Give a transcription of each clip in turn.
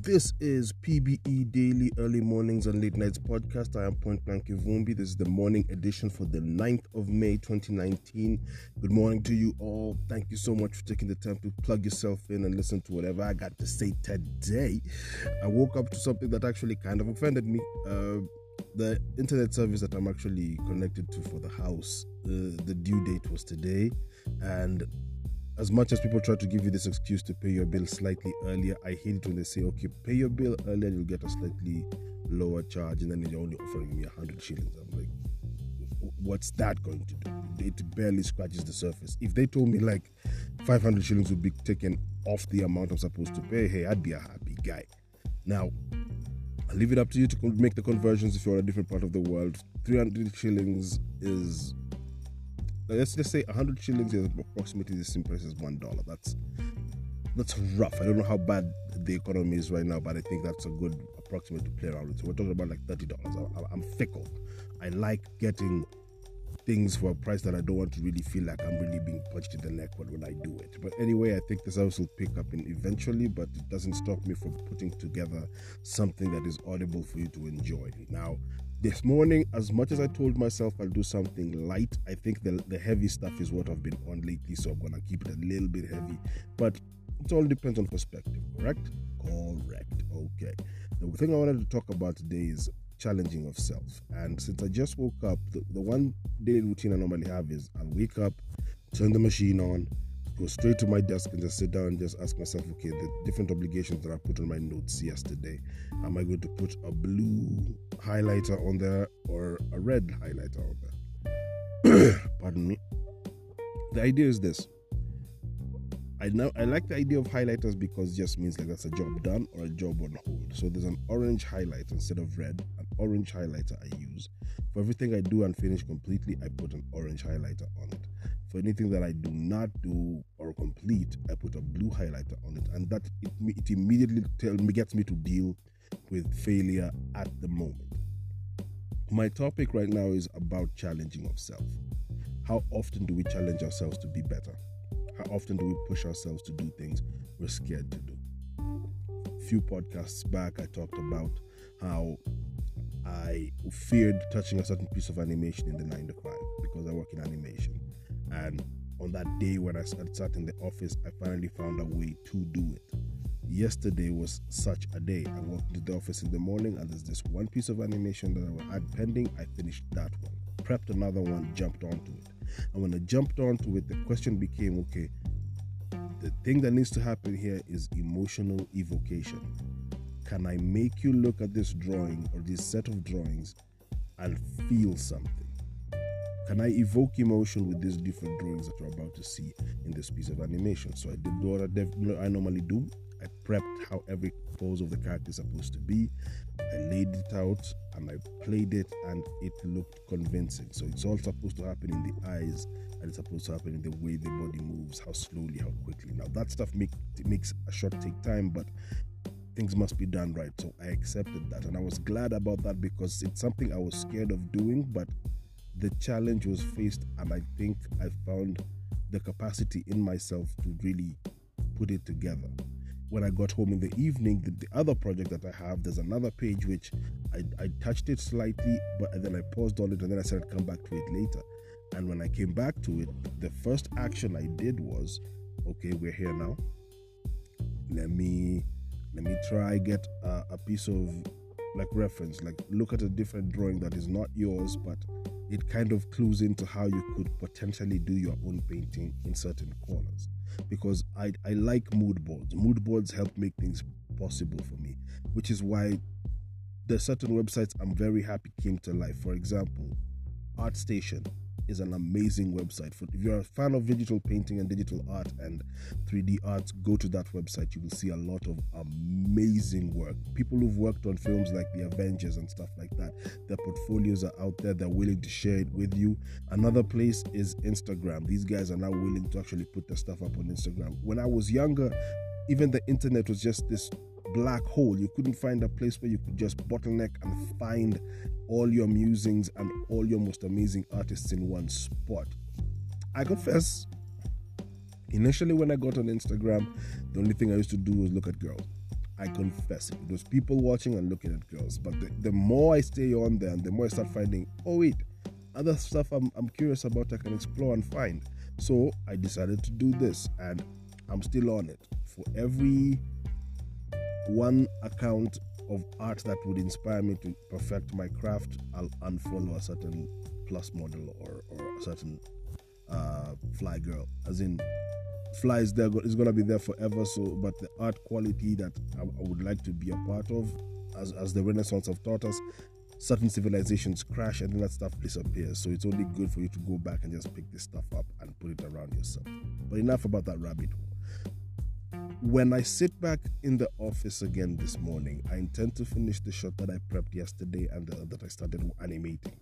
This is PBE Daily Early Mornings and Late Nights podcast. I am Point Blank Ivumbi. This is the morning edition for the 9th of May 2019. Good morning to you all. Thank you so much for taking the time to plug yourself in and listen to whatever I got to say today. I woke up to something that actually kind of offended me. Uh, the internet service that I'm actually connected to for the house, uh, the due date was today, and as much as people try to give you this excuse to pay your bill slightly earlier, I hate it when they say, okay, pay your bill earlier, you'll get a slightly lower charge, and then you're only offering me 100 shillings. I'm like, what's that going to do? It barely scratches the surface. If they told me like 500 shillings would be taken off the amount I'm supposed to pay, hey, I'd be a happy guy. Now, I'll leave it up to you to make the conversions if you're in a different part of the world. 300 shillings is let's just say 100 shillings is approximately the same price as one dollar. That's that's rough. I don't know how bad the economy is right now, but I think that's a good approximate to play around with. So we're talking about like thirty dollars. I'm fickle. I like getting things for a price that I don't want to really feel like I'm really being punched in the neck when I do it. But anyway, I think this house will pick up in eventually, but it doesn't stop me from putting together something that is audible for you to enjoy. Now, this morning, as much as I told myself I'll do something light, I think the, the heavy stuff is what I've been on lately, so I'm gonna keep it a little bit heavy. But it all depends on perspective, correct? Correct. Okay. The thing I wanted to talk about today is challenging of self. And since I just woke up, the, the one daily routine I normally have is I'll wake up, turn the machine on, go straight to my desk and just sit down and just ask myself, okay, the different obligations that I put on my notes yesterday, am I going to put a blue highlighter on there or a red highlighter on there? Pardon me. The idea is this. I know I like the idea of highlighters because it just means like that's a job done or a job on hold. So there's an orange highlighter instead of red. An orange highlighter I use. For everything I do and finish completely, I put an orange highlighter on it. For anything that I do not do or complete, I put a blue highlighter on it, and that it, it immediately tell me gets me to deal with failure at the moment. My topic right now is about challenging of self. How often do we challenge ourselves to be better? How often do we push ourselves to do things we're scared to do? A few podcasts back, I talked about how I feared touching a certain piece of animation in the 9 to 5 because I work in animation. And on that day when I sat in the office, I finally found a way to do it. Yesterday was such a day. I walked into the office in the morning and there's this one piece of animation that I had pending. I finished that one, prepped another one, jumped onto it. And when I jumped onto it, the question became okay, the thing that needs to happen here is emotional evocation. Can I make you look at this drawing or this set of drawings and feel something? Can I evoke emotion with these different drawings that you're about to see in this piece of animation? So I did what I, I normally do. I prepped how every pose of the character is supposed to be. I laid it out and I played it, and it looked convincing. So it's all supposed to happen in the eyes, and it's supposed to happen in the way the body moves, how slowly, how quickly. Now that stuff make, makes a shot take time, but things must be done right. So I accepted that, and I was glad about that because it's something I was scared of doing, but the challenge was faced, and I think I found the capacity in myself to really put it together. When I got home in the evening, the, the other project that I have, there's another page which I, I touched it slightly, but then I paused on it and then I said I'd come back to it later. And when I came back to it, the first action I did was, okay, we're here now. Let me let me try get a, a piece of like reference, like look at a different drawing that is not yours, but it kind of clues into how you could potentially do your own painting in certain corners because I, I like mood boards. Mood boards help make things possible for me, which is why there's certain websites I'm very happy came to life. For example, ArtStation is an amazing website. For if you're a fan of digital painting and digital art and 3D art, go to that website. You will see a lot of amazing work. People who've worked on films like The Avengers and stuff like that. Their portfolios are out there. They're willing to share it with you. Another place is Instagram. These guys are now willing to actually put their stuff up on Instagram. When I was younger, even the internet was just this black hole. You couldn't find a place where you could just bottleneck and find all your musings and all your most amazing artists in one spot. I confess, initially when I got on Instagram, the only thing I used to do was look at girls. I confess it. was people watching and looking at girls. But the, the more I stay on there and the more I start finding, oh, wait, other stuff I'm, I'm curious about, I can explore and find. So I decided to do this and I'm still on it. For every one account of art that would inspire me to perfect my craft, I'll unfollow a certain plus model or, or a certain uh, fly girl. As in, fly is there is gonna be there forever. So, but the art quality that I, I would like to be a part of, as as the Renaissance have taught us, certain civilizations crash and then that stuff disappears. So it's only good for you to go back and just pick this stuff up and put it around yourself. But enough about that rabbit hole. When I sit back in the office again this morning, I intend to finish the shot that I prepped yesterday and uh, that I started animating.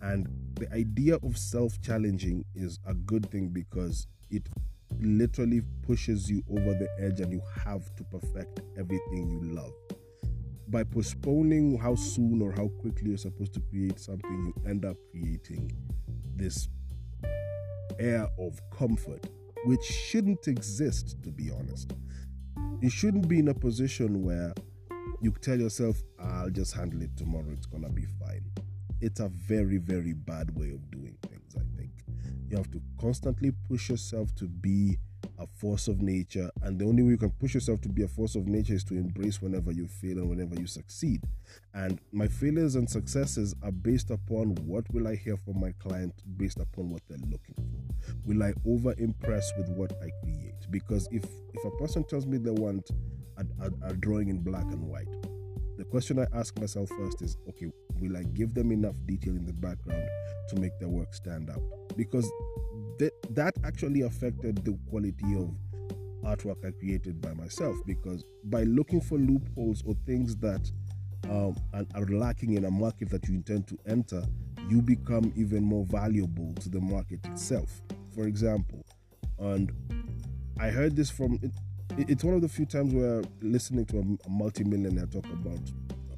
And the idea of self challenging is a good thing because it literally pushes you over the edge and you have to perfect everything you love. By postponing how soon or how quickly you're supposed to create something, you end up creating this air of comfort, which shouldn't exist, to be honest. You shouldn't be in a position where you tell yourself, I'll just handle it tomorrow, it's gonna be fine. It's a very, very bad way of doing things, I think. You have to constantly push yourself to be a force of nature, and the only way you can push yourself to be a force of nature is to embrace whenever you fail and whenever you succeed. And my failures and successes are based upon what will I hear from my client, based upon what they're looking for. Will I over impress with what I create? Because if if a person tells me they want a, a, a drawing in black and white, the question I ask myself first is, okay, will I give them enough detail in the background to make their work stand out? Because that that actually affected the quality of artwork I created by myself because by looking for loopholes or things that um, are lacking in a market that you intend to enter, you become even more valuable to the market itself. For example, and I heard this from it, it's one of the few times where listening to a, a multimillionaire talk about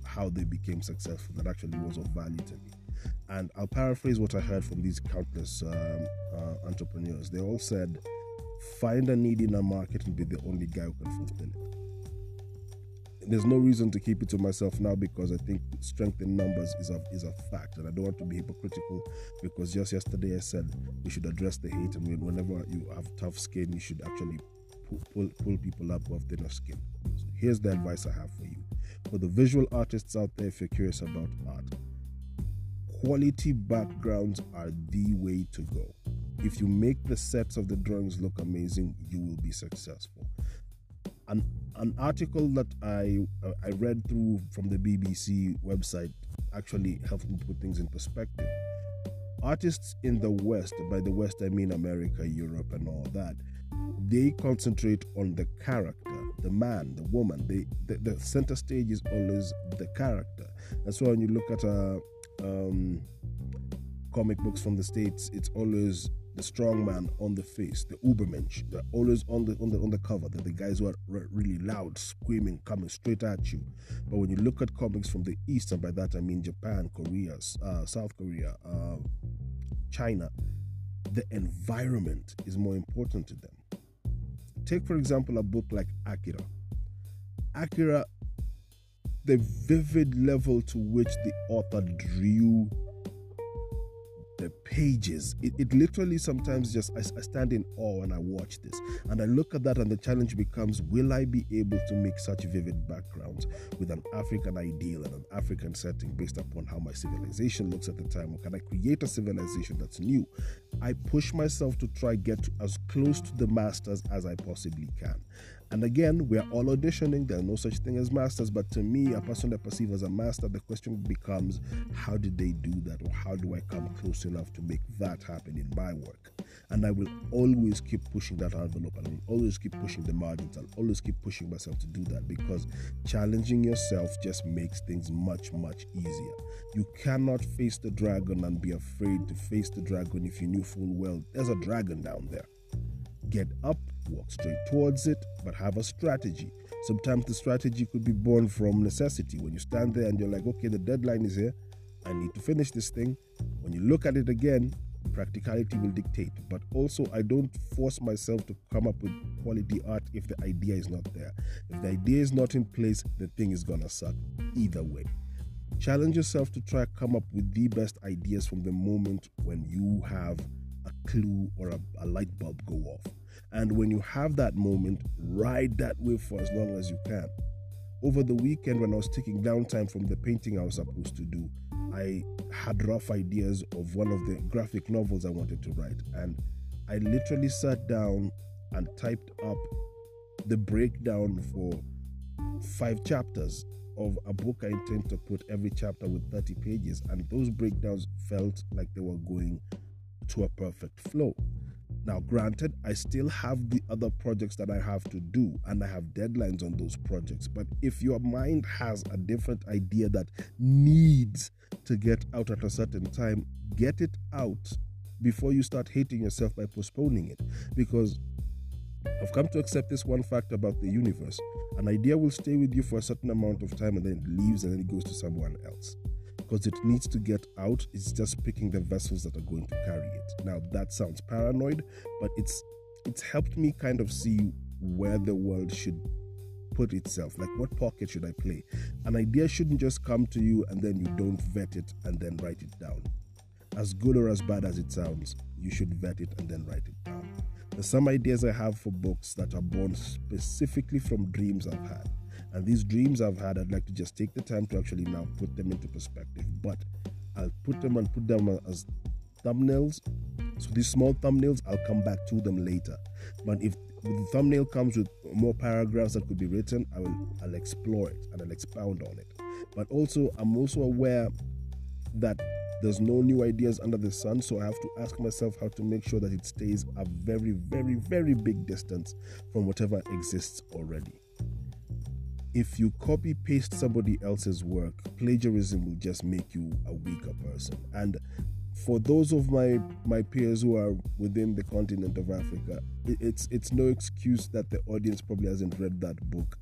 how they became successful that actually was of value to me. And I'll paraphrase what I heard from these countless um, uh, entrepreneurs. They all said, find a need in a market and be the only guy who can fulfill it. There's no reason to keep it to myself now because I think strength in numbers is a, is a fact. And I don't want to be hypocritical because just yesterday I said we should address the hate and whenever you have tough skin, you should actually pull, pull, pull people up who have thinner skin. So here's the advice I have for you. For the visual artists out there, if you're curious about art, quality backgrounds are the way to go. If you make the sets of the drawings look amazing, you will be successful. An, an article that I uh, I read through from the BBC website actually helped me put things in perspective. Artists in the West, by the West I mean America, Europe, and all that, they concentrate on the character, the man, the woman. They the, the center stage is always the character. And so when you look at a um, comic books from the states, it's always the strong man on the face, the Ubermensch. They're always on the on the on the cover. They're the guys who are really loud, screaming, coming straight at you. But when you look at comics from the east, and by that I mean Japan, Korea, uh, South Korea, uh, China, the environment is more important to them. Take for example a book like Akira. Akira the vivid level to which the author drew the pages. It, it literally sometimes just, I, I, stand in awe when I watch this. And I look at that, and the challenge becomes will I be able to make such vivid backgrounds with an African ideal and an African setting based upon how my civilization looks at the time? Or can I create a civilization that's new? I push myself to try get as close to the masters as I possibly can. And again, we are all auditioning. There's no such thing as masters. But to me, a person that perceive as a master, the question becomes, how did they do that? Or how do I come close enough to make that happen in my work? And I will always keep pushing that envelope. And I will always keep pushing the margins. I'll always keep pushing myself to do that because challenging yourself just makes things much, much easier. You cannot face the dragon and be afraid to face the dragon if you knew full well there's a dragon down there. Get up walk straight towards it, but have a strategy. Sometimes the strategy could be born from necessity. When you stand there and you're like, okay, the deadline is here, I need to finish this thing. When you look at it again, practicality will dictate. But also, I don't force myself to come up with quality art if the idea is not there. If the idea is not in place, the thing is gonna suck either way. Challenge yourself to try come up with the best ideas from the moment when you have a clue or a, a light bulb go off. And when you have that moment, ride that wave for as long as you can. Over the weekend, when I was taking downtime from the painting I was supposed to do, I had rough ideas of one of the graphic novels I wanted to write. And I literally sat down and typed up the breakdown for five chapters of a book I intend to put every chapter with 30 pages. And those breakdowns felt like they were going to a perfect flow. Now, granted, I still have the other projects that I have to do, and I have deadlines on those projects. But if your mind has a different idea that needs to get out at a certain time, get it out before you start hating yourself by postponing it. Because I've come to accept this one fact about the universe an idea will stay with you for a certain amount of time and then it leaves and then it goes to someone else because it needs to get out. It's just picking the vessels that are going to carry it. Now that sounds paranoid, but it's it's helped me kind of see where the world should put itself. Like what pocket should I play? An idea shouldn't just come to you and then you don't vet it and then write it down. As good or as bad as it sounds, you should vet it and then write it down. There's some ideas I have for books that are born specifically from dreams I've had. And these dreams I've had, I'd like to just take the time to actually now put them into perspective. But I'll put them and put them as thumbnails. So these small thumbnails, I'll come back to them later. But if the thumbnail comes with more paragraphs that could be written, I will I'll explore it and I'll expound on it. But also I'm also aware that there's no new ideas under the sun, so I have to ask myself how to make sure that it stays a very, very, very big distance from whatever exists already if you copy paste somebody else's work, plagiarism will just make you a weaker person. And for those of my my peers who are within the continent of Africa, it's it's no excuse that the audience probably hasn't read that book.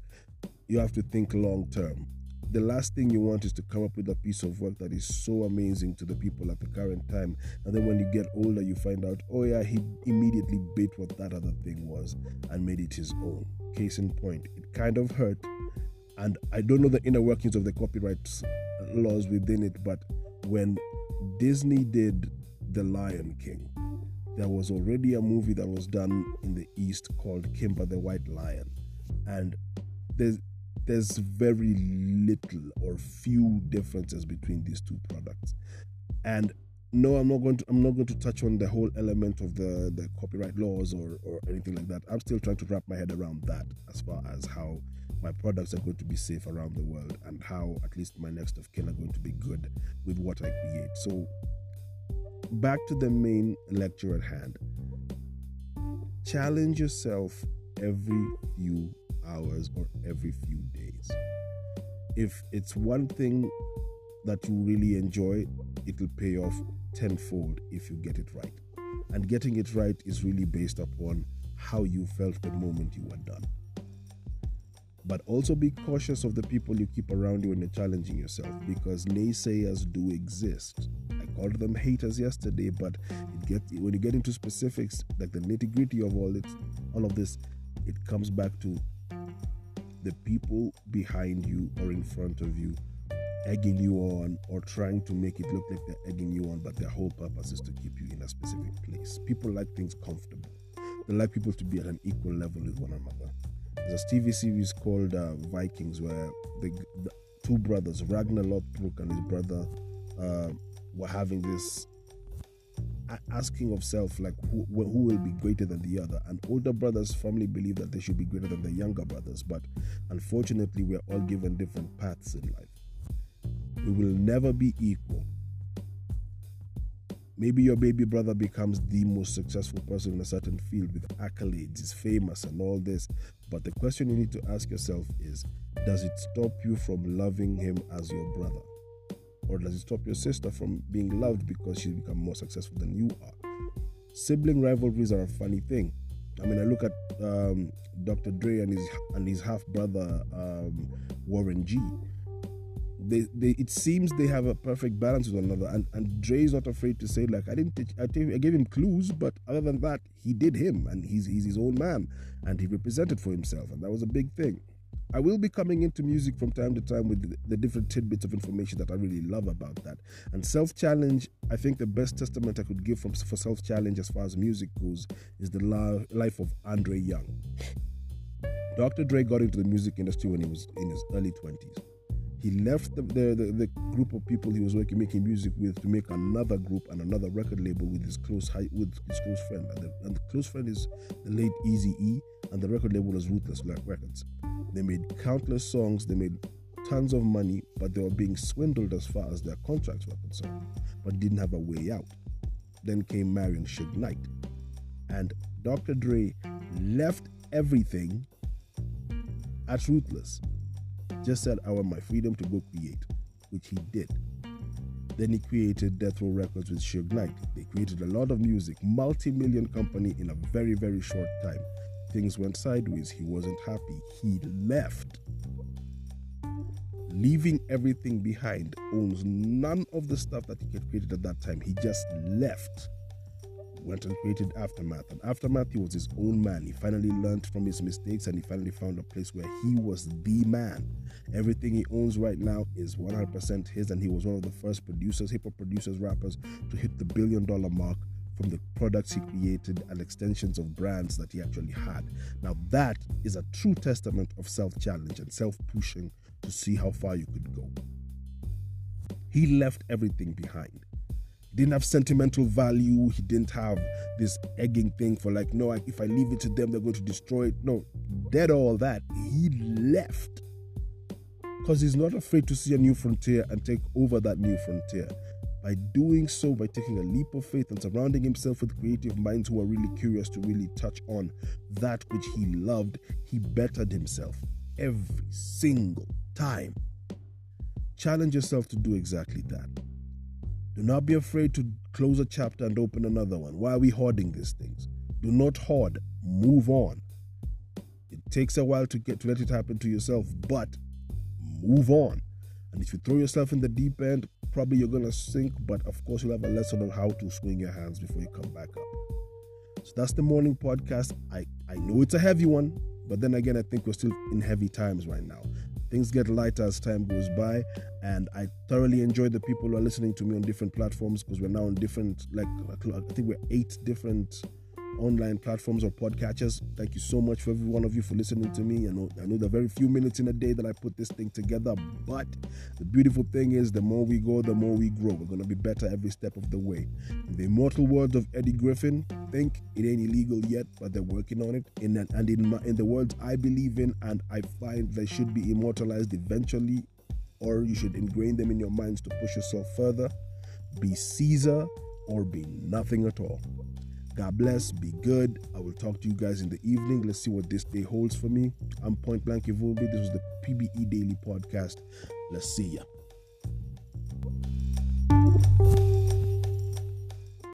You have to think long term. The last thing you want is to come up with a piece of work that is so amazing to the people at the current time, and then when you get older, you find out, oh yeah, he immediately bit what that other thing was and made it his own. Case in point, it kind of hurt, and I don't know the inner workings of the copyright laws within it, but when Disney did The Lion King, there was already a movie that was done in the East called Kimba the White Lion, and there's there's very little or few differences between these two products, and no, I'm not going to I'm not going to touch on the whole element of the the copyright laws or or anything like that. I'm still trying to wrap my head around that as far as how my products are going to be safe around the world and how at least my next of kin are going to be good with what I create. So, back to the main lecture at hand. Challenge yourself every few hours or every few days. If it's one thing that you really enjoy, it'll pay off tenfold if you get it right. And getting it right is really based upon how you felt the moment you were done but also be cautious of the people you keep around you when you're challenging yourself because naysayers do exist. I called them haters yesterday, but when you get into specifics, like the nitty gritty of all it, all of this, it comes back to the people behind you or in front of you egging you on or trying to make it look like they're egging you on, but their whole purpose is to keep you in a specific place. People like things comfortable. They like people to be at an equal level with one another. There's a TV series called uh, Vikings where the, the, two brothers, Ragnar Lothbrok and his brother, uh, were having this asking of self, like who, who will be greater than the other. And older brothers firmly believe that they should be greater than the younger brothers, but unfortunately, we are all given different paths in life. We will never be equal. Maybe your baby brother becomes the most successful person in a certain field with accolades, is famous and all this. But the question you need to ask yourself is Does it stop you from loving him as your brother? Or does it stop your sister from being loved because she's become more successful than you are? Sibling rivalries are a funny thing. I mean, I look at um, Dr. Dre and his and his half brother um, Warren G they, they it seems they have a perfect balance with one another. And and Dre is not afraid to say like I didn't teach, gave him clues, but other than that, he did him, and he's he's his own man, and he represented for himself, and that was a big thing. I will be coming into music from time to time with the, different tidbits of information that I really love about that. And self challenge, I think the best testament I could give from, for self challenge as far as music goes is the life of Andre Young. Dr. Dre got into the music industry when he was in his early 20s. He left the, the, the, the, group of people he was working making music with to make another group and another record label with his close high, with his close friend. And the, and the close friend is the late Easy E, and the record label was Ruthless Records. They made countless songs, they made tons of money, but they were being swindled as far as their contracts were concerned, but didn't have a way out. Then came Marion Suge Knight. And Dr. Dre left everything at Ruthless. Just said, I want my freedom to go create, which he did. Then he created Death Row Records with Suge Knight. They created a lot of music, multi million company in a very, very short time. Things went sideways. He wasn't happy. He left. Leaving everything behind, owns none of the stuff that he had created at that time. He just left went and created Aftermath. And Aftermath, he was his own man. He finally learned from his mistakes and he finally found a place where he was the man. Everything he owns right now is 100% his, and he was one of the first producers, hip hop producers, rappers to hit the billion dollar mark from the products he created and extensions of brands that he actually had. Now, that is a true testament of self challenge and self pushing to see how far you could go. He left everything behind He didn't have sentimental value. He didn't have this egging thing for like, no, if I leave it to them, they're going to destroy it. No, dead all that. He left because he's not afraid to see a new frontier and take over that new frontier. By doing so, by taking a leap of faith and surrounding himself with creative minds who are really curious to really touch on that which he loved, he bettered himself every single time. Challenge yourself to do exactly that. Do not be afraid to close a chapter and open another one. Why are we hoarding these things? Do not hoard. Move on. It takes a while to get to let it happen to yourself, but move on. And if you throw yourself in the deep end, probably you're gonna sink, but of course you'll have a lesson on how to swing your hands before you come back up. So that's the morning podcast. I, I know it's a heavy one, but then again, I think we're still in heavy times right now things get lighter as time goes by and i thoroughly enjoy the people who are listening to me on different platforms because we're now on different like i think we're eight different online platforms or podcatchers. Thank you so much for every one of you for listening to me. I know I know are very few minutes in a day that I put this thing together, but the beautiful thing is the more we go, the more we grow. We're gonna be better every step of the way. In the immortal words of Eddie Griffin, think it ain't illegal yet, but they're working on it. In and in my, in the words I believe in and I find they should be immortalized eventually, or you should ingrain them in your minds to push yourself further. Be Caesar or be nothing at all. God bless. Be good. I will talk to you guys in the evening. Let's see what this day holds for me. I'm Point Blank Ivumbi. This was the PBE Daily Podcast. Let's see ya.